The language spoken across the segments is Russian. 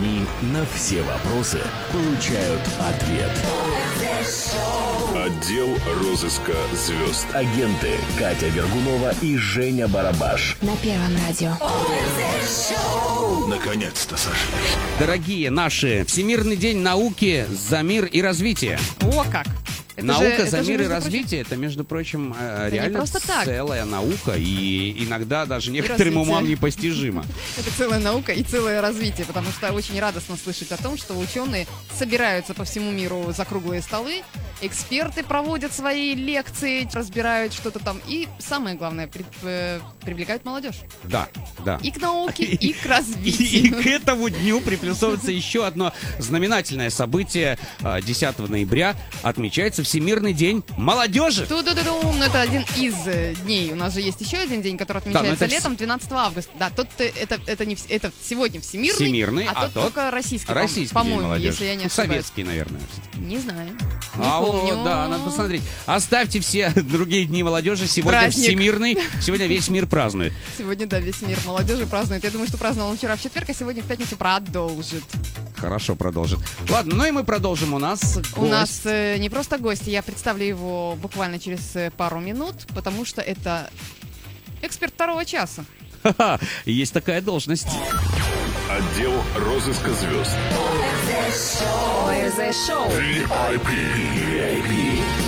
они на все вопросы получают ответ. Отдел розыска звезд. Агенты Катя Вергунова и Женя Барабаш. На Первом радио. Наконец-то, Саша. Дорогие наши, Всемирный день науки за мир и развитие. О, как! Это Наука же- за это мир и развитие это, между прочим, э, не реально просто так. целая наука и иногда даже некоторым умам непостижимо. Это целая наука и целое развитие, потому что очень радостно слышать о том, что ученые собираются по всему миру за круглые столы, эксперты проводят свои лекции, разбирают что-то там, и самое главное, при- э, привлекают молодежь. Да, да. И к науке, и к И, и развитию. к этому дню приплюсовывается еще одно знаменательное событие. А, 10 ноября отмечается Всемирный день молодежи. Ту-ду-ду-дум, ну, это один из э, дней. У нас же есть еще один день, который отмечается вс- летом, 12 августа. Да, тот э, это, это, не, это сегодня всемирный, Всемирный, а, а тот, тот только российский, Российский по-моему, если я не Ну, ошибаюсь. Советский, наверное. Не знаю. Не А помню. вот, да, надо посмотреть. Оставьте все другие дни молодежи. Сегодня Праздник. Всемирный. Сегодня весь мир празднует. Сегодня, да, весь мир молодежи празднует. Я думаю, что праздновал он вчера в четверг, а сегодня в пятницу продолжит. Хорошо, продолжит. Ладно, ну и мы продолжим. У нас У гость. нас э, не просто гость, я представлю его буквально через э, пару минут, потому что это эксперт второго часа. Ха-ха, есть такая должность. Отдел розыска звезд. В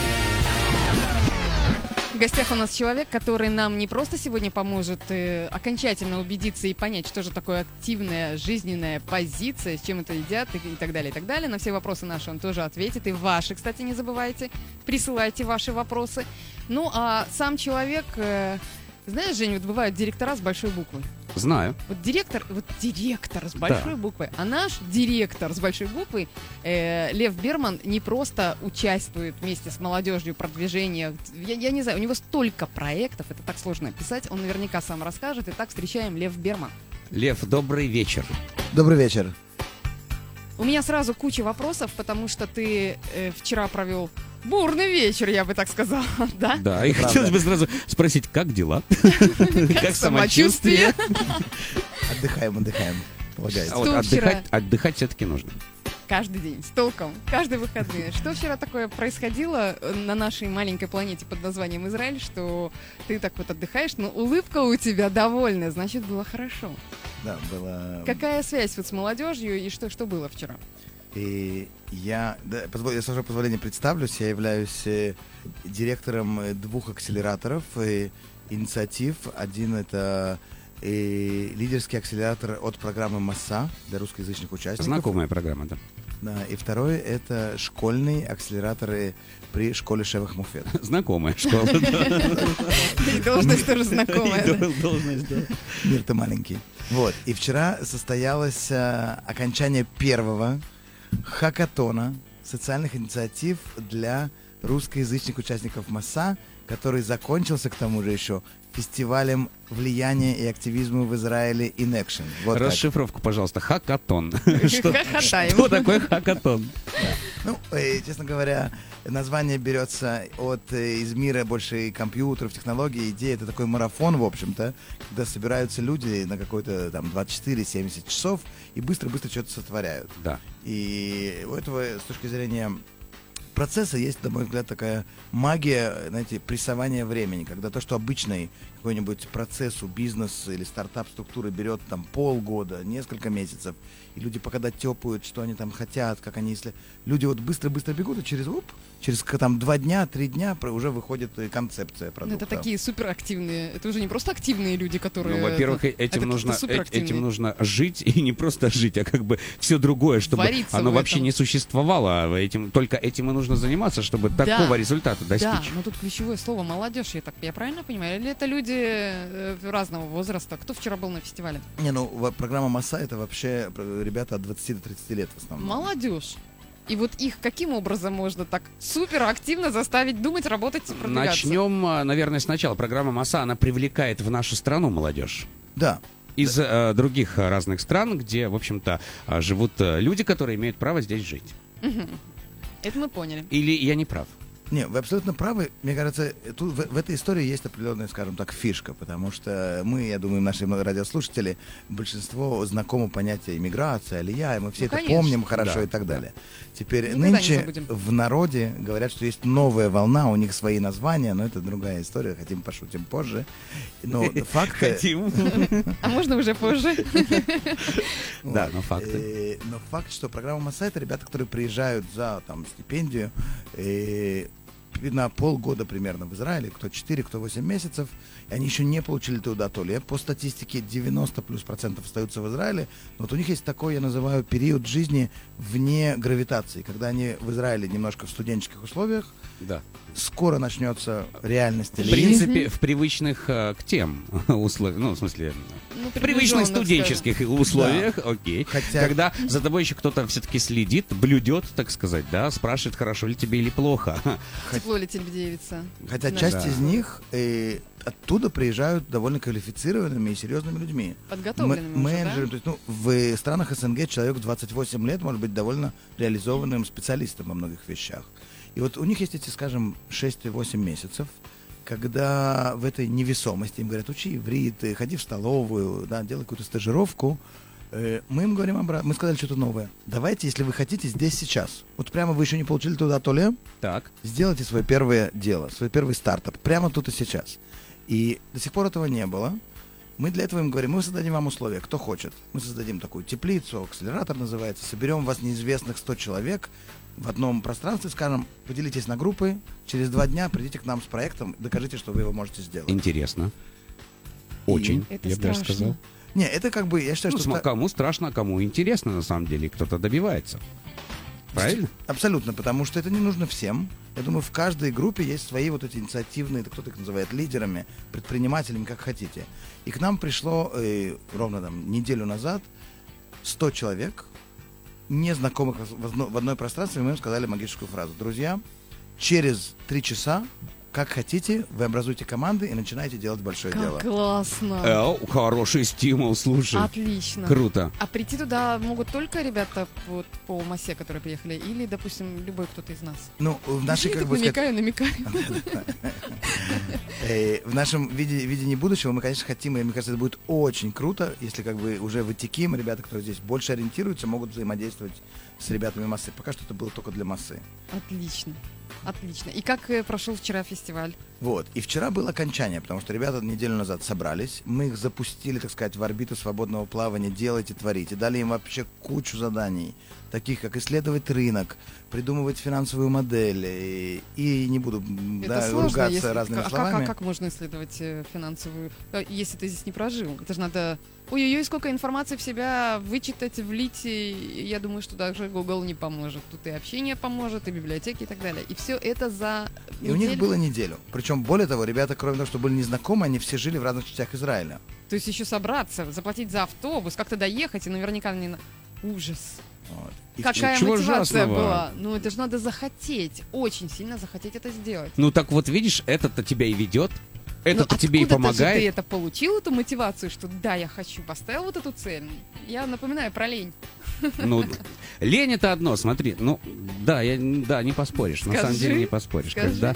гостях у нас человек, который нам не просто сегодня поможет э, окончательно убедиться и понять, что же такое активная жизненная позиция, с чем это едят и, и так далее, и так далее. На все вопросы наши он тоже ответит. И ваши, кстати, не забывайте. Присылайте ваши вопросы. Ну, а сам человек... э, знаешь, Жень, вот бывают директора с большой буквы. Знаю. Вот директор, вот директор с большой буквы, а наш директор с большой буквы, э, Лев Берман, не просто участвует вместе с молодежью в продвижении. Я, я не знаю, у него столько проектов, это так сложно описать, он наверняка сам расскажет. Итак, встречаем Лев Берман. Лев, добрый вечер. Добрый вечер. У меня сразу куча вопросов, потому что ты э, вчера провел бурный вечер, я бы так сказала, да? Да, и хотелось бы сразу спросить, как дела? Как самочувствие? Отдыхаем, отдыхаем. Полагается. Отдыхать, отдыхать все-таки нужно. Каждый день, с толком, каждые выходные. Что вчера такое происходило э, на нашей маленькой планете под названием Израиль, что ты так вот отдыхаешь, но улыбка у тебя довольная, значит, было хорошо. Да, было... Какая связь вот с молодежью и что, что было вчера? И я, да, позволь- я с вашего позволения представлюсь. Я являюсь э, директором э, двух акселераторов э, инициатив. Один это э, лидерский акселератор от программы МАСА для русскоязычных участников. Знакомая программа, да. Да, и второй это школьный акселератор э, при школе Шевах Муфет. Знакомая школа. И должность тоже знакомая. Должность, да. Мир-то маленький. Вот. И вчера состоялось окончание первого хакатона социальных инициатив для русскоязычных участников МАСА, который закончился, к тому же, еще фестивалем влияния и активизма в Израиле In Action. Вот так. Расшифровку, пожалуйста. Хакатон. Что такое хакатон? Ну, э, честно говоря, название берется от э, из мира больше компьютеров, технологий. Идея это такой марафон, в общем-то, когда собираются люди на какой-то там 24-70 часов и быстро-быстро что-то сотворяют. Да. И у этого с точки зрения процесса есть, на мой взгляд, такая магия, знаете, прессования времени, когда то, что обычный какой-нибудь процесс у бизнеса или стартап-структуры берет там полгода, несколько месяцев, и люди пока дотепают, что они там хотят, как они, если... Люди вот быстро-быстро бегут, и через, оп, через там два дня, три дня уже выходит концепция Ну, продукта. Это такие суперактивные, это уже не просто активные люди, которые... Ну, во-первых, это- этим это нужно, э- этим нужно жить, и не просто жить, а как бы все другое, чтобы Вариться оно вообще не существовало. а Этим, только этим и нужно заниматься, чтобы Да. такого результата Да, достичь. но тут ключевое слово молодежь, я так я правильно понимаю? Или это люди э, разного возраста? Кто вчера был на фестивале? Не, ну, программа МАСА это вообще э, ребята от 20 до 30 лет в основном. Молодежь. И вот их каким образом можно так супер активно заставить думать, работать и продвигаться? Начнем, а, наверное, сначала. Программа МАСА, она привлекает в нашу страну молодежь. Да, Из э, других э, разных стран, где, в общем-то, э, живут э, люди, которые имеют право здесь жить. Это мы поняли. Или я не прав? Не, вы абсолютно правы. Мне кажется, тут в, в этой истории есть определенная, скажем так, фишка, потому что мы, я думаю, наши радиослушатели, большинство знакомо понятие иммиграция, алия, и мы все Ну, это конечно. помним хорошо Да, и так далее. Теперь Никогда нынче в народе говорят, что есть новая волна, у них свои названия, но это другая история, хотим пошутим позже. Но факты... Хотим. А можно уже позже? Да, но факты. Э, но факт, что программа Масса это ребята, которые приезжают за там стипендию на полгода примерно в Израиле, кто 4, кто 8 месяцев, и они еще не получили теудатолия. По статистике 90 плюс процентов остаются в Израиле, но вот у них есть такой, я называю, период жизни вне гравитации, когда они в Израиле немножко в студенческих условиях, Да. Скоро начнется реальность В принципе, в привычных э, к тем условиях, ну, в смысле, Ну, в привычных студенческих условиях, окей. Хотя- Когда за тобой еще кто-то все-таки следит, блюдет, так сказать, да, спрашивает, хорошо ли тебе или плохо. скажем. Тепло ли тебе девица? Хотя Да. часть Да. из них э, оттуда приезжают довольно квалифицированными и серьезными людьми. Подготовленными М- уже, менеджеры, да? то есть, ну, в странах СНГ человек в 28 лет может быть довольно реализованным специалистом во многих вещах. И вот у них есть эти, скажем, 6-8 месяцев, когда в этой невесомости им говорят, учи иврит, э, ходи в столовую, да, делай какую-то стажировку. Э, Мы им говорим обратно, мы сказали что-то новое. Давайте, если вы хотите, здесь сейчас. Вот прямо вы еще не получили туда то ли, Так. сделайте свое первое дело, свой первый стартап прямо тут и сейчас. И до сих пор этого не было. Мы для этого им говорим, мы создадим вам условия, кто хочет. Мы создадим такую теплицу, акселератор называется, соберем вас неизвестных 100 человек в одном пространстве, скажем, поделитесь на группы, через два дня придите к нам с проектом, докажите, что вы его можете сделать. Интересно. Очень, Это я бы даже сказал. Не, это как бы, я считаю, Ну, что... см- кому страшно, а кому интересно, на самом деле, и кто-то добивается. Правильно? Абсолютно, потому что это не нужно всем. Я думаю, в каждой группе есть свои вот эти инициативные, кто-то их называет лидерами, предпринимателями, как хотите. И к нам пришло э, ровно там неделю назад 100 человек, незнакомых в, одно- в одной пространстве, мы им сказали магическую фразу. Друзья, через три часа, как хотите, вы образуете команды и начинаете делать большое дело. Как классно. Э, хороший стимул, слушай. Отлично. Круто. А прийти туда могут только ребята вот, по массе, которые приехали, или, допустим, любой кто-то из нас? Ну, в нашей, Я как бы сказать, намекаю, намекаю. Э, в нашем виде, видении будущего мы, конечно, хотим, и мне кажется, это будет очень круто, если как бы уже в Итиким ребята, которые здесь больше ориентируются, могут взаимодействовать с ребятами массы. Пока что это было только для массы. Отлично. Отлично. И как э, прошел вчера фестиваль? Вот. И вчера было окончание, потому что ребята неделю назад собрались. Мы их запустили, так сказать, в орбиту свободного плавания, делайте, творите. Дали им вообще кучу заданий, таких как исследовать рынок, придумывать финансовую модель. И, и не буду Это да, сложно, ругаться если... разными а как, словами. а как можно исследовать э, финансовую, э, если ты здесь не прожил? Это же надо... Ой-ой-ой, сколько информации в себя вычитать, влить. И я думаю, что даже Google не поможет. Тут и общение поможет, и библиотеки и так далее. И все это за И у них было неделю. Причем, более того, ребята, кроме того, что были незнакомы, они все жили в разных частях Израиля. То есть еще собраться, заплатить за автобус, как-то доехать, и наверняка не... Ужас. Вот. И Какая чего мотивация ужасного? была? Ну, это же надо захотеть, очень сильно захотеть это сделать. Ну так вот, видишь, это-то тебя и ведет, это-то Ну, тебе и откуда-то же ты помогает. это получил, эту мотивацию, что да, я хочу, поставил вот эту цель. Я напоминаю про лень. Ну, лень это одно, смотри, ну, да, я, да, не поспоришь, на самом Скажи, деле не поспоришь. скажи. Когда,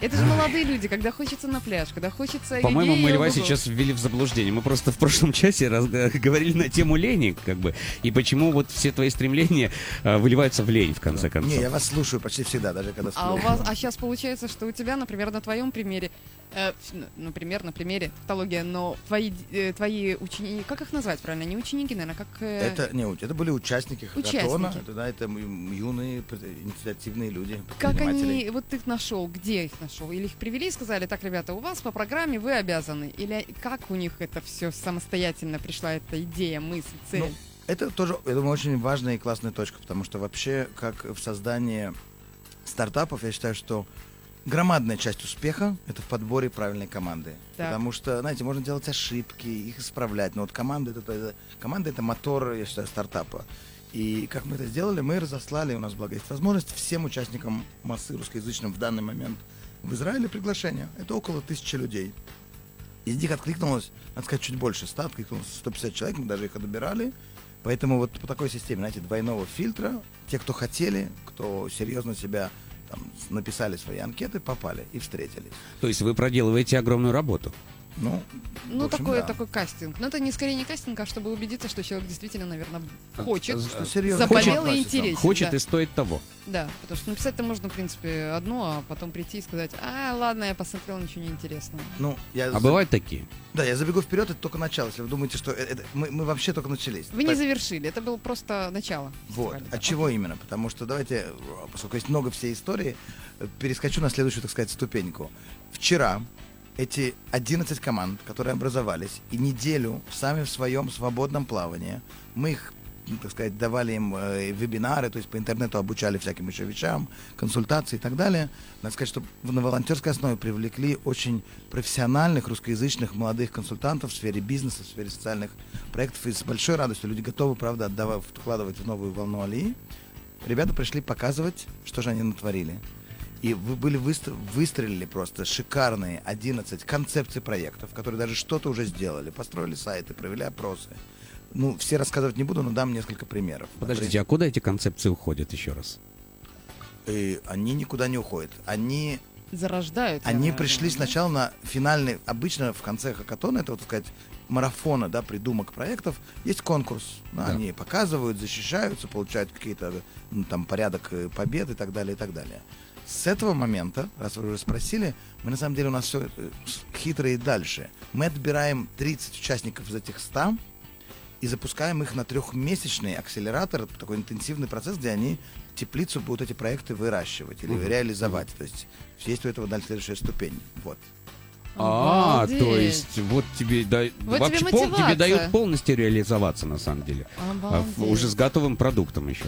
Это же молодые люди, когда хочется на пляж, когда хочется... по-моему, мы Льва сейчас ввели в заблуждение. Мы просто в прошлом часе раз- говорили на тему лени, как бы, и почему вот все твои стремления э, выливаются в лень, в конце концов. Не, я вас слушаю почти всегда, даже когда А у вас, а сейчас получается, что у тебя, например, на твоем примере, э, например, на примере тавтология, но твои, э, твои ученики, как их назвать правильно? Не ученики, наверное, как... э, Это, не, это были участники хакатона, Участники. это, да, это юные инициативные люди, Как они, вот ты их нашел, где их нашел? Или их привели и сказали, так, ребята, у вас по программе вы обязаны? Или как у них это все самостоятельно пришла эта идея, мысль, цель? Ну, Это тоже, я думаю, очень важная и классная точка, потому что вообще, как в создании стартапов, я считаю, что громадная часть успеха — это в подборе правильной команды. Так. Потому что, знаете, можно делать ошибки, их исправлять, но вот команда — это, это, команда — это мотор, я считаю, стартапа. И как мы это сделали, мы разослали, у нас благо есть возможность, всем участникам массы русскоязычным в данный момент в Израиле приглашение. Это около тысячи людей. Из них откликнулось, надо сказать, чуть больше, 100, откликнулось 150 человек, мы даже их добирали. Поэтому вот по такой системе, знаете, двойного фильтра, те, кто хотели, кто серьезно себя там, написали свои анкеты, попали и встретились. То есть вы проделываете огромную работу. Ну, Ну, общем, такой, да. такой кастинг. Но это не скорее не кастинг, а чтобы убедиться, что человек действительно, наверное, хочет, Что серьезно заболел и относится. интересен. Хочет да. и стоит того. Да, потому что написать-то можно, в принципе, одно, а потом прийти и сказать, а, ладно, я посмотрел, ничего не интересного. Ну, я А бывают такие? Да, я забегу вперед, это только начало. Если вы думаете, что э- это- мы, мы вообще только начались. Вы не завершили, это было просто начало. Вот. От чего именно? Потому что давайте, э, поскольку есть много всей истории, э, перескочу на следующую, так сказать, ступеньку. Вчера эти 11 команд, которые образовались, и неделю сами в своем свободном плавании, мы их ну, так сказать, давали им э, вебинары, то есть по интернету обучали всяким еще вещам, консультации и так далее. Надо сказать, что на волонтерской основе привлекли очень профессиональных русскоязычных молодых консультантов в сфере бизнеса, в сфере социальных проектов. И с большой радостью люди готовы, правда, отдавать, вкладывать в новую волну Алии. Ребята пришли показывать, что же они натворили. И вы были выстр- выстрелили просто шикарные 11 концепций проектов, которые даже что-то уже сделали, построили сайты, провели опросы. Ну, все рассказывать не буду, но дам несколько примеров. Подождите, а куда эти концепции уходят еще раз? И они никуда не уходят. Они, Зарождают. они наверное, пришли да? сначала на финальный, обычно в конце хакатона, это, вот, так сказать, марафона, да, придумок проектов, есть конкурс. Да, Да. Они показывают, защищаются, получают какие-то, ну, там, порядок э, побед и так далее, и так далее. С этого момента, раз вы уже спросили, мы на самом деле у нас все хитро и дальше. Мы отбираем 30 участников из этих 100 и запускаем их на трехмесячный акселератор, такой интенсивный процесс, где они теплицу будут эти проекты выращивать или Мгм. реализовать. То есть есть у этого дальше следующая ступень. Вот. А, Обалдеть. то есть вот тебе да- Вот вообще тебе пол- тебе дают полностью реализоваться на самом деле. А Обалдеть. уже с готовым продуктом еще.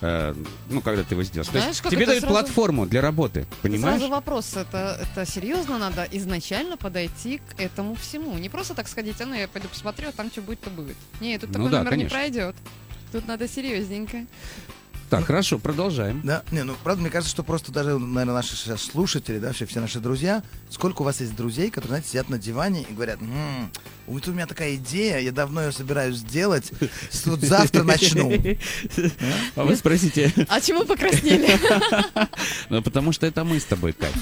Э, ну, когда ты его сделаешь. Знаешь, есть тебе дают сразу- платформу для работы, понимаешь? Сразу вопрос, это, это серьезно надо изначально подойти к этому всему. Не просто так сходить, а ну я пойду посмотрю, а там что будет, то будет. Нет, тут Ну такой да, номер конечно. не пройдет. Тут надо серьезненько. Так, хорошо, продолжаем. Да, не, ну, правда, мне кажется, что просто даже, наверное, наши сейчас слушатели, да, вообще все наши друзья, сколько у вас есть друзей, которые, знаете, сидят на диване и говорят, «М, вот у меня такая идея, я давно ее собираюсь сделать, вот завтра начну. А вы спросите, А чему покраснели? ну потому что это мы с тобой, Кать.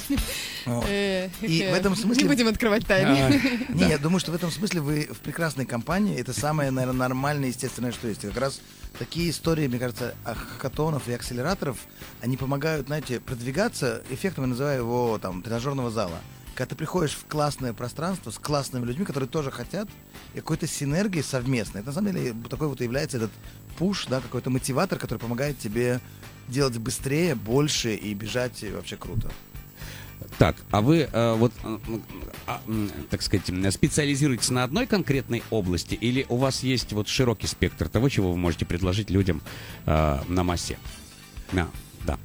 Э, И в этом смысле- Не будем открывать А, тайны. Не, я думаю, что в этом смысле вы в прекрасной компании. Это самое, наверное, нормальное, естественное, что есть. Как раз такие истории, мне кажется, а, хакатонов и акселераторов, они помогают, знаете, продвигаться. Эффектом я называю его там тренажерного зала. Когда ты приходишь в классное пространство с классными людьми, которые тоже хотят, и какой-то синергии совместной. Это на самом деле такой вот и является этот пуш, да, какой-то мотиватор, который помогает тебе делать быстрее, больше и бежать вообще круто. Так, а вы э, вот, э, м, а, так сказать, специализируетесь на одной конкретной области или у вас есть вот широкий спектр того, чего вы можете предложить людям э, на массе? Да, да.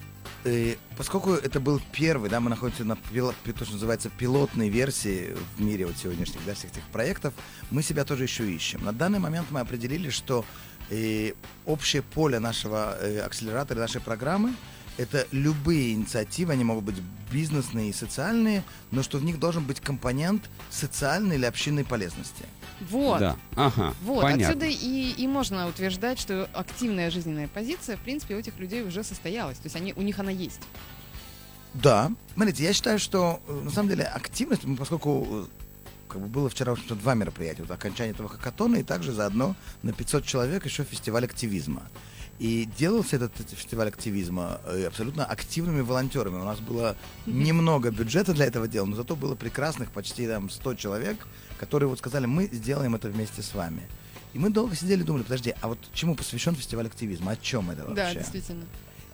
Э, поскольку это был первый, да, мы находимся на пилот, то, что называется пилотной версии в мире вот сегодняшних, да, всех этих проектов, мы себя тоже еще ищем. На данный момент мы определили, что э, общее поле нашего э, акселератора, нашей программы, это любые инициативы, они могут быть бизнесные и социальные, но что в них должен быть компонент социальной или общинной полезности. Вот. Да, ага, Вот, понятно. отсюда и, и можно утверждать, что активная жизненная позиция, в принципе, у этих людей уже состоялась. То есть они, у них она есть. Да. Смотрите, я считаю, что э, на самом деле активность, поскольку э, как бы было вчера в общем-то, два мероприятия, вот окончание этого хакатона и также заодно на 500 человек еще фестиваль активизма. И делался этот, фестиваль активизма э, абсолютно активными волонтерами. У нас было немного бюджета для этого дела, но зато было прекрасных почти там 100 человек, которые вот сказали, мы сделаем это вместе с вами. И мы долго сидели и думали, подожди, а вот чему посвящен фестиваль активизма? О чем это вообще? Да, действительно.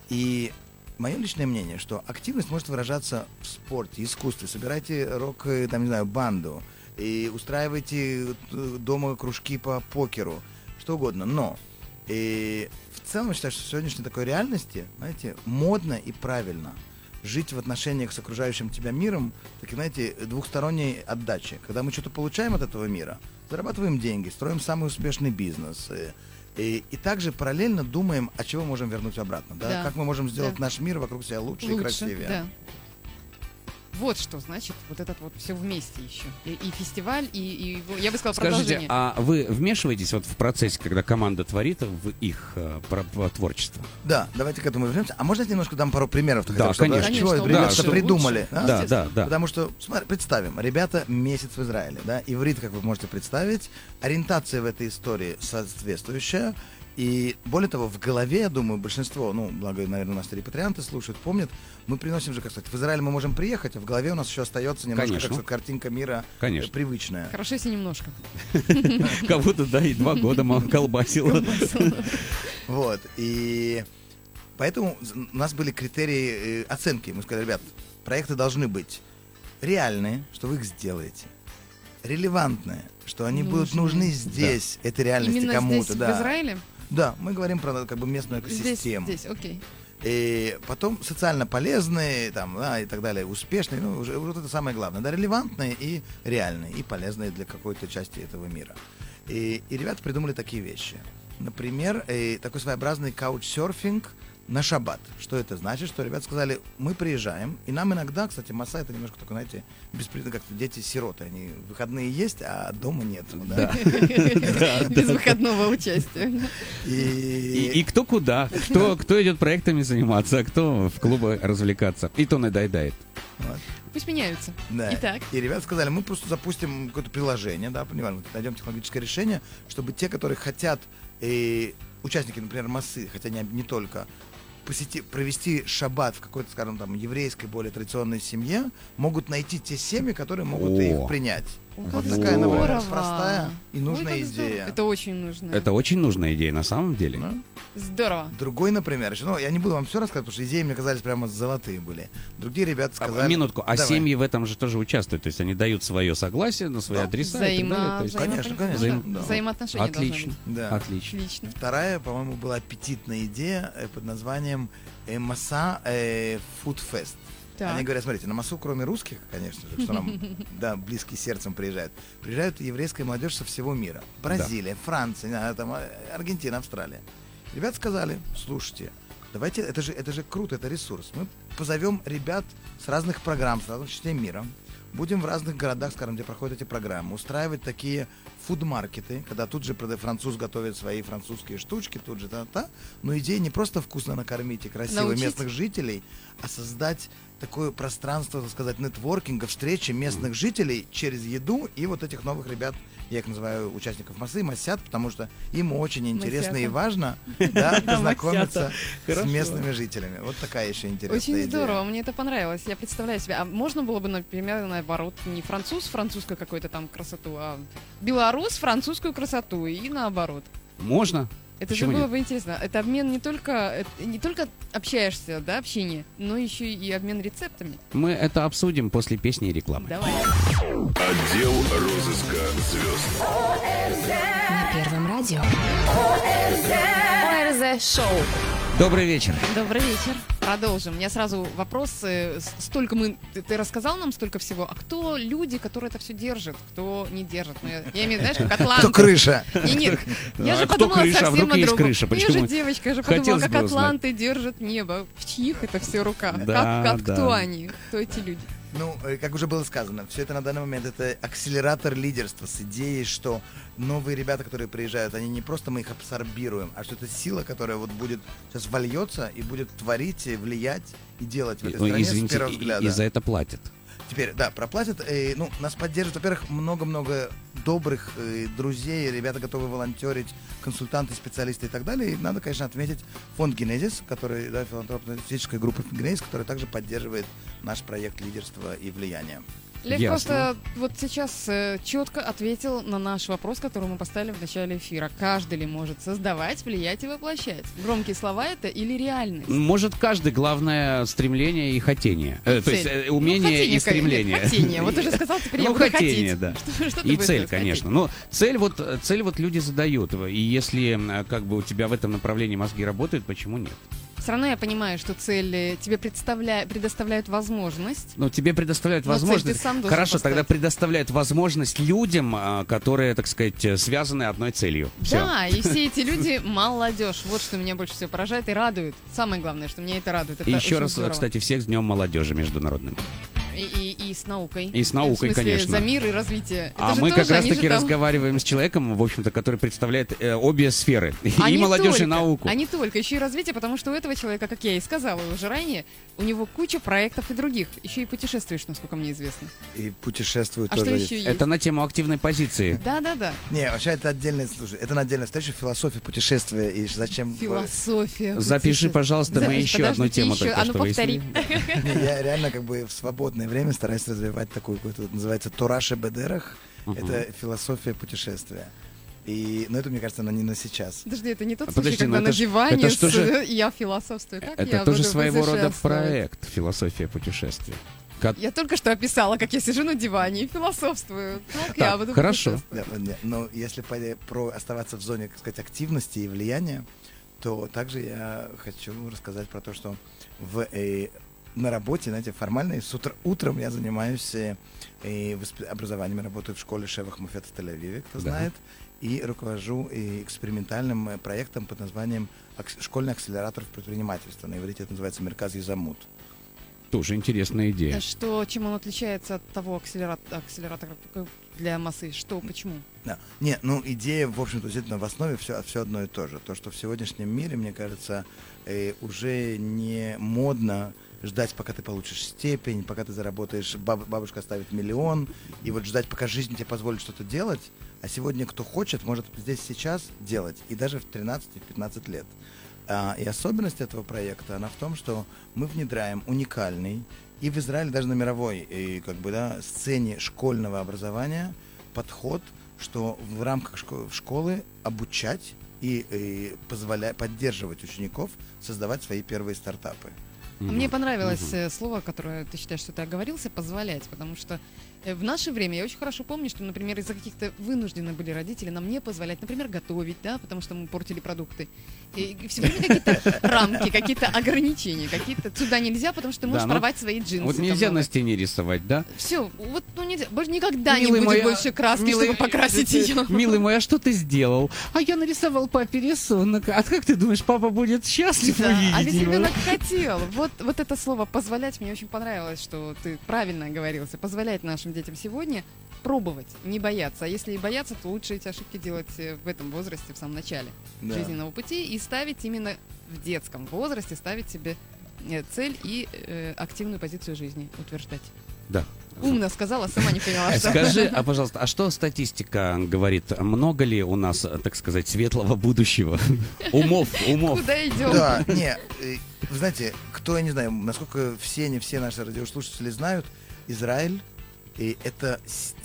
И мое личное мнение, что активность может выражаться в спорте, искусстве. Собирайте рок, там, не знаю, банду, и устраивайте э, дома кружки по покеру, что угодно. Но и в целом я считаю, что в сегодняшней такой реальности, знаете, модно и правильно жить в отношениях с окружающим тебя миром, таки, знаете, двухсторонней отдачи. Когда мы что-то получаем от этого мира, зарабатываем деньги, строим самый успешный бизнес, э, и, и также параллельно думаем, а чего можем вернуть обратно, да? Да. Как мы можем сделать Да. наш мир вокруг себя лучше, и Лучше, красивее. да. Вот что значит вот этот вот все вместе еще. И, и фестиваль, и, и, я бы сказала, Скажите, продолжение. а вы вмешиваетесь вот в процессе, когда команда творит в их э, про- про- творчество? Да, давайте к этому вернемся. А можно я немножко дам пару примеров? Да, хотя бы, чтобы- конечно. Чего Конечно, ребята лучше, придумали? лучше. Да, естественно. да, да. Потому что, смотри, представим, ребята месяц в Израиле, да, иврит, как вы можете представить, ориентация в этой истории соответствующая, и более того, в голове, я думаю, большинство, ну, благо, наверное, у нас репатрианты слушают, помнят, мы приносим же, как сказать, в Израиль мы можем приехать, а в голове у нас еще остается немножко, Конечно. как сказать, картинка мира э, Конечно. привычная. Хорошо, если немножко. Кого-то, да, и два года мало колбасило. Вот, и поэтому у нас были критерии э, оценки. Мы сказали, ребят, проекты должны быть реальные, что вы их сделаете, релевантные, что они будут нужны здесь, этой реальности Именно кому-то. здесь, да. в Израиле? Да, мы говорим про как бы местную Здесь, экосистему. здесь, окей. И потом социально полезные, там, да, и так далее, успешные, ну, уже, вот это самое главное, да, релевантные и реальные, и полезные для какой-то части этого мира. И, и ребята придумали такие вещи. Например, э, такой своеобразный каучсерфинг на шаббат. Что это значит? Что ребята сказали, мы приезжаем, и нам иногда, кстати, масса это немножко такой, знаете, беспредельно, как дети-сироты, они выходные есть, а дома нет. Да. Без выходного участия. И, И, и кто куда, кто, кто идет проектами заниматься, а кто в клубы развлекаться. И то надоедает. Пусть меняются. Да. Итак. И ребята сказали, мы просто запустим какое-то приложение, да, понимаем, найдем технологическое решение, чтобы те, которые хотят, э, участники, например, массы, хотя не, не только, посети, провести шаббат в какой-то, скажем, там, еврейской, более традиционной семье, могут найти те семьи, которые могут О. их принять. Вот как такая, здорово. простая и Ой, нужная как здорово. идея. Это очень нужно. Это очень нужная идея на самом деле. Да. Здорово. Другой, например, еще, ну, я не буду вам все рассказывать, потому что идеи мне казались прямо золотые были. Другие ребята А, сказали... Минутку, а Давай. семьи в этом же тоже участвуют, то есть они дают свое согласие на свои Да. адреса и так далее. Взаимо... то есть- Конечно, взаимопон- конечно, взаим- да. Взаимоотношения Отлично, должны Да. отлично. Отлично. Вторая, по-моему, была аппетитная идея э, под названием э, Маса э, Food Fest. Так. Они говорят, смотрите, на массу, кроме русских, конечно же, что нам, да, близкие сердцем приезжают, приезжают еврейская молодежь со всего мира. Бразилия, Франция, не знаю, там, э, Аргентина, Австралия. Ребята сказали, слушайте, давайте, это же, это же круто, это ресурс. Мы позовем ребят с разных программ, с разных частей мира, будем в разных городах, скажем, где проходят эти программы, устраивать такие фуд-маркеты, когда тут же француз готовит свои французские штучки, тут же та-та. Но идея не просто вкусно накормить и красиво Научить. местных жителей, а создать такое пространство, так сказать, нетворкинга, встречи местных жителей через еду и вот этих новых ребят, я их называю участников массы, массят, потому что им очень интересно и Массята. важно да, познакомиться с местными жителями. Вот такая еще интересная Очень идея. здорово, мне это понравилось. Я представляю себе. А можно было бы, например, наоборот, не француз, французскую какую-то там красоту, а белорус, французскую красоту и наоборот. Можно? Это Почему же было нет? бы интересно. Это обмен не только, это не только общаешься, да, общение, но еще и обмен рецептами. Мы это обсудим после песни и рекламы. Давай. Отдел розыска звезд. На Первом радио. ОРЗ Шоу. Добрый вечер. Добрый вечер. Продолжим. У меня сразу вопрос. Столько мы... Ты, рассказал нам столько всего. А кто люди, которые это все держат? Кто не держит? Ну, я, я имею в виду, знаешь, как атланты. Кто крыша? Не, нет, я А же кто подумала крыша? А совсем вдруг о другом. крыша? Я же Почему? девочка, я же подумала, Хотелось как бы узнать. атланты держат небо. В чьих это все руках? Да, как, как да. кто они? Кто эти люди? Ну, э, как уже было сказано, все это на данный момент это акселератор лидерства с идеей, что новые ребята, которые приезжают, они не просто мы их абсорбируем, а что это сила, которая вот будет сейчас вольется и будет творить, и влиять и делать в этой Ой, стране с Извините, первого и- взгляда. и за это платят. Теперь, да, проплатят. э, ну, нас поддерживают, во-первых, много-много добрых э, друзей, ребята готовы волонтерить, консультанты, специалисты и так далее. И надо, конечно, отметить фонд Генезис, который, да, филантропно-политическая группа Генезис, которая также поддерживает наш проект лидерства и влияния. Лев Ясно. просто вот сейчас э, четко ответил на наш вопрос, который мы поставили в начале эфира. Каждый ли может создавать, влиять и воплощать? Громкие слова это или реальность? Может, каждый главное стремление и хотение. Э, то есть э, умение Ну, хотение, и стремление. Нет, хотение. Вот ты же сказал, теперь я Ну, буду хотение, хотеть. да. Что- что ты И цель, конечно. Но цель вот, цель вот люди задают. И если как бы у тебя в этом направлении мозги работают, почему нет? Все равно я понимаю, что цель э, тебе представля... предоставляет возможность. Ну, тебе предоставляют Но цель возможность. ты сам должен Хорошо, тогда поставить. предоставляют возможность людям, а, которые, так сказать, э, связаны одной целью. Всё. Да, и все эти люди молодежь. Вот что меня больше всего поражает и радует. Самое главное, что меня это радует. Это И еще раз, здорово. кстати, всех с Днем молодежи международным. И, и- и с наукой. И с наукой, В смысле, конечно. За мир и развитие. Это А мы тоже, как раз они же таки там- разговариваем с человеком, в общем-то, который представляет э, обе сферы. А и молодежь, и только, науку. А не только, еще и развитие, потому что у этого человека, как я и сказала уже ранее, у него куча проектов и других. Еще и путешествуешь, насколько мне известно. И путешествуют А тоже. что еще есть? Это на тему активной позиции. Да-да-да. Не, вообще это отдельная, слушай, это на отдельная встреча философия путешествия и зачем... Философия. Запиши, пожалуйста, мы еще одну тему еще. А ну повтори. я реально как бы в свободное время стараюсь развивать такую какую-то, называется Тураше Бедерах. Это философия путешествия. И, ну это, мне кажется, она не на сейчас. Подожди, это не тот А случай, подожди, когда ну на диване это с- тоже- я философствую. Как Это я тоже буду своего рода проект «Философия путешествия». Ко- Я только что описала, как я сижу на диване и философствую. Как Так, я буду хорошо. Да, вот, не, Но если по- про оставаться в зоне, так сказать, активности и влияния, то также я хочу рассказать про то, что в, э, на работе, знаете, формально, с утра, утром я занимаюсь э, восп- образованием, работаю в школе Шевах Муфет в Тель-Авиве, кто Да. знает, и руковожу э, экспериментальным э, проектом под названием «Акс- «Школьный акселератор в предпринимательстве». На иврите это называется «Мерказ Юзамут». Тоже интересная идея. А Что, чем он отличается от того акселератора, акселератора для массы? Что, почему? Да. Не, ну идея, в общем-то, действительно в основе все, все одно и то же. То, что в сегодняшнем мире, мне кажется, э, уже не модно ждать, пока ты получишь степень, пока ты заработаешь, баб- бабушка оставит миллион, и вот ждать, пока жизнь тебе позволит что-то делать. А сегодня кто хочет, может здесь сейчас делать, и даже в 13 и в 15 лет. А, и особенность этого проекта, она в том, что мы внедряем уникальный и в Израиле даже на мировой и, как бы, да, сцене школьного образования подход, что в рамках шко- школы обучать и, и позволять поддерживать учеников создавать свои первые стартапы. Мне понравилось э, слово, которое ты считаешь, что ты оговорился, позволять, потому что в наше время я очень хорошо помню, что, например, из-за каких-то вынуждены были родители нам не позволять, например, готовить, да, потому что мы портили продукты. И, все время какие-то рамки, какие-то ограничения, какие-то сюда нельзя, потому что ты можешь Да, ну, порвать свои джинсы. Вот нельзя на на стене рисовать, да? Все, вот ну нельзя, больше никогда Милый не мой, будет а- больше краски, милый- чтобы покрасить э, ее. Милый мой, а что ты сделал? А я нарисовал папе рисунок. А как ты думаешь, папа будет счастлив Да, а увидеть ведь его? ребенок хотел. Вот, вот это слово «позволять» мне очень понравилось, что ты правильно оговорился. Позволять нашим детям сегодня пробовать, не бояться. А если и бояться, то лучше эти ошибки делать э, в этом возрасте, в самом начале Да. жизненного пути и ставить именно в детском возрасте, ставить себе э, цель и э, активную позицию жизни утверждать. Да. Умно сказала, сама не поняла, что. Скажи, а пожалуйста, а что статистика говорит? Много ли у нас, так сказать, светлого будущего? Умов, умов. Куда идем? Да, не, э, вы знаете, кто, я не знаю, насколько все, не все наши радиослушатели знают, Израиль и это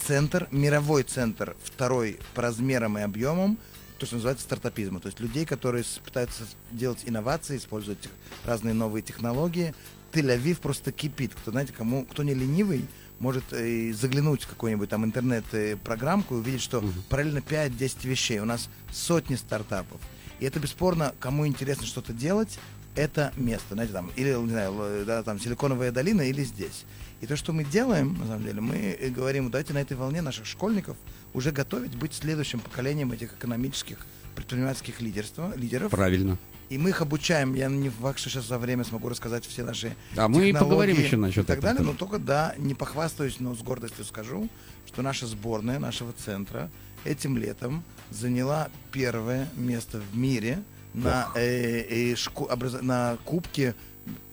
центр, мировой центр, второй по размерам и объемам, то, что называется стартапизма. То есть людей, которые пытаются делать инновации, использовать разные новые технологии. Тель-Авив просто кипит. Кто, знаете, кому, кто не ленивый, может э, заглянуть в какую-нибудь там интернет-программку и увидеть, что параллельно 5-10 вещей. У нас сотни стартапов. И это бесспорно, кому интересно что-то делать, это место, знаете, там, или, не знаю, л- да, там, Силиконовая долина, или здесь. И то, что мы делаем, на самом деле, мы э, говорим, давайте на этой волне наших школьников уже готовить быть следующим поколением этих экономических предпринимательских лидерства, лидеров. Правильно. И мы их обучаем. Я не факт, что сейчас за время смогу рассказать все наши А мы и поговорим еще насчет и так этого далее. Но только, да, не похвастаюсь, но с гордостью скажу, что наша сборная нашего центра этим летом заняла первое место в мире на, э, э, шку- образ- на кубке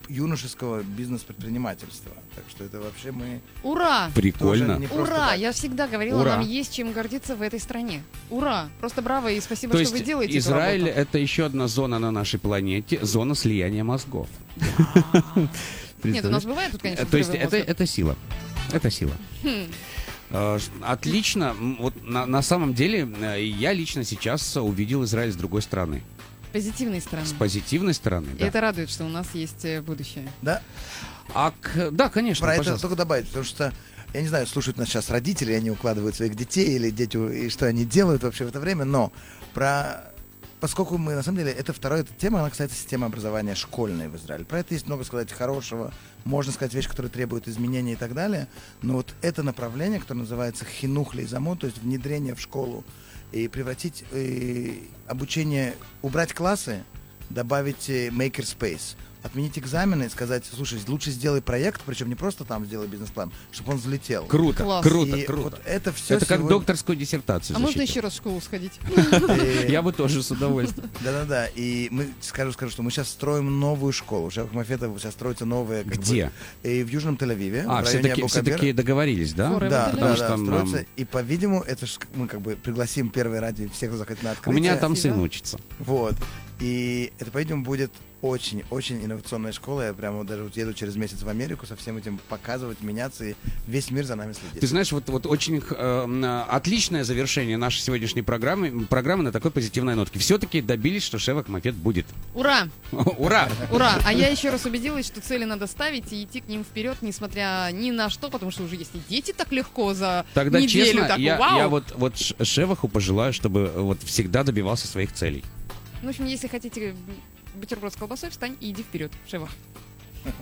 юношеского бизнес-предпринимательства. Так что это вообще мы Ура! Прикольно. Ура! так. Я всегда говорила, Ура. нам есть чем гордиться в этой стране. Ура! Просто браво и спасибо, То что есть вы делаете Израиль это еще одна зона на нашей планете, зона слияния мозгов. Нет, у нас бывает тут, конечно, То есть это, это сила. Это сила. Хм. Ш- Отлично. Вот на, на самом деле э, я лично сейчас увидел Израиль с другой стороны. Позитивной стороны. С позитивной стороны, И да. это радует, что у нас есть э, будущее. Да, А к- да, конечно, про это пожалуйста. только добавить, потому что я не знаю, слушают нас сейчас родители, они укладывают своих детей или дети, и что они делают вообще в это время, но про поскольку мы, на самом деле, это вторая эта тема, она касается системы образования школьной в Израиле. Про это есть много сказать хорошего, можно сказать вещи, которые требуют изменения и так далее, но вот это направление, которое называется хинух лейзамо, то есть внедрение в школу, и превратить э, обучение, убрать классы, добавить э, maker space. Отменить экзамены и сказать, слушай, лучше сделай проект, причем не просто там сделай бизнес-план, чтобы он взлетел. Круто, Класс. круто, И круто. вот это все Это как докторскую диссертацию А можно защитить. еще раз в школу сходить? Я бы тоже с удовольствием. Да-да-да. И мы скажу, скажу, что мы сейчас строим новую школу. У Шефа Мафета сейчас строится новая. как Где? и в Южном Тель-Авиве. А, в все-таки договорились, да? Да, Потому да, что да, И, по-видимому, это мы как бы пригласим первый ради всех, кто захотит на У открытие. меня там сын учится. Вот. И это, по-видимому, будет очень-очень инновационная школа. Я прямо даже вот еду через месяц в Америку со всем этим показывать, меняться, и весь мир за нами следит. Ты знаешь, вот, вот очень э, отличное завершение нашей сегодняшней программы, программы на такой позитивной нотке. Все-таки добились, что Шевак Мафет будет. Ура! Ура! Ура! А я еще раз убедилась, что цели надо ставить и идти к ним вперед, несмотря ни на что, потому что уже если дети так легко за Тогда неделю, честно, так я, вау! я вот, вот Шеваху пожелаю, чтобы вот всегда добивался своих целей. Ну, в общем, если хотите бутерброд с колбасой, встань и иди вперед, Шева.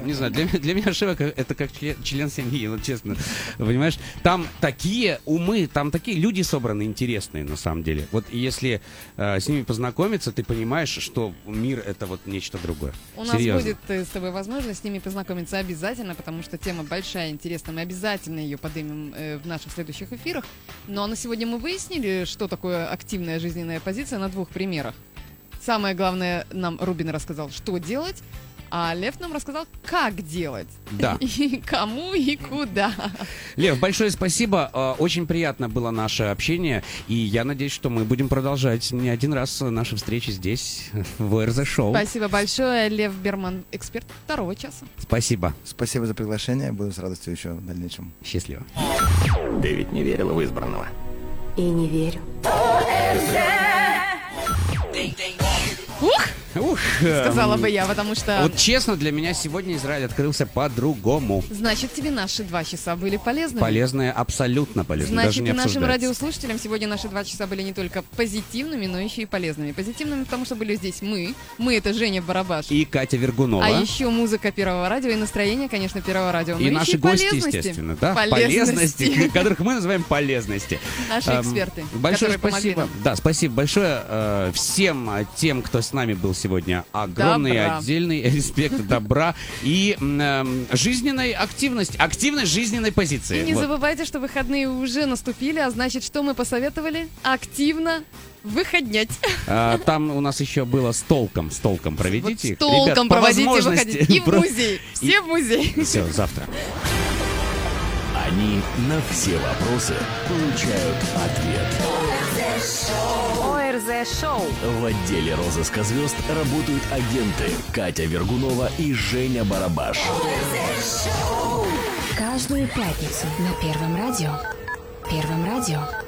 Не знаю, для, меня- для меня Шевак это как член, член семьи, вот честно. Понимаешь, там такие умы, там такие люди собраны интересные на самом деле. Вот если э, с ними познакомиться, ты понимаешь, что мир это вот нечто другое. У нас Серьезно. будет э, с тобой возможность с ними познакомиться обязательно, потому что тема большая, интересная. Мы обязательно ее поднимем э, в наших следующих эфирах. А на сегодня мы выяснили, что такое активная жизненная позиция на двух примерах. Самое главное, нам Рубин рассказал, что делать, а Лев нам рассказал, как делать. Да. И кому и куда. Лев, большое спасибо. Э, Очень приятно было наше общение. И я надеюсь, что мы будем продолжать не один раз наши встречи здесь, в РЗ Шоу. Спасибо большое. Лев Берман, эксперт второго часа. Спасибо. Спасибо за приглашение. Буду с радостью еще в дальнейшем. Счастливо. Ты ведь не верила в избранного. И не верю. Ух, Ух, эм, сказала бы я, потому что... Вот честно, для меня сегодня Израиль открылся по-другому. Значит, тебе наши два часа были полезными. Полезное, абсолютно полезное. Даже Значит, и нашим радиослушателям сегодня наши два часа были не только позитивными, но еще и полезными. Позитивными, потому что были здесь мы. Мы это Женя Барабаш. И Катя Вергунова. А еще музыка Первого радио и настроение, конечно, Первого радио. И Ну, наши еще гости, полезности. естественно, да? Полезности. которых мы называем полезности. Наши Эм, эксперты, Большое спасибо. Да, спасибо большое э, всем э, тем, кто с нами был сегодня. Огромный Добра. отдельный респект, добра и эм, жизненной активности, активной жизненной позиции. И не Вот. забывайте, что выходные уже наступили, а значит, что мы посоветовали? Активно выходнять. А, Там у нас еще было с толком, с толком проведите. Вот с толком Ребят, проводите, выходите. И в Про- музей. Все в музей. Все, завтра. Они на все вопросы получают ответ. ОРЗ Шоу. В отделе розыска звезд работают агенты Катя Вергунова и Женя Барабаш. Каждую пятницу на Первом радио. Первом радио.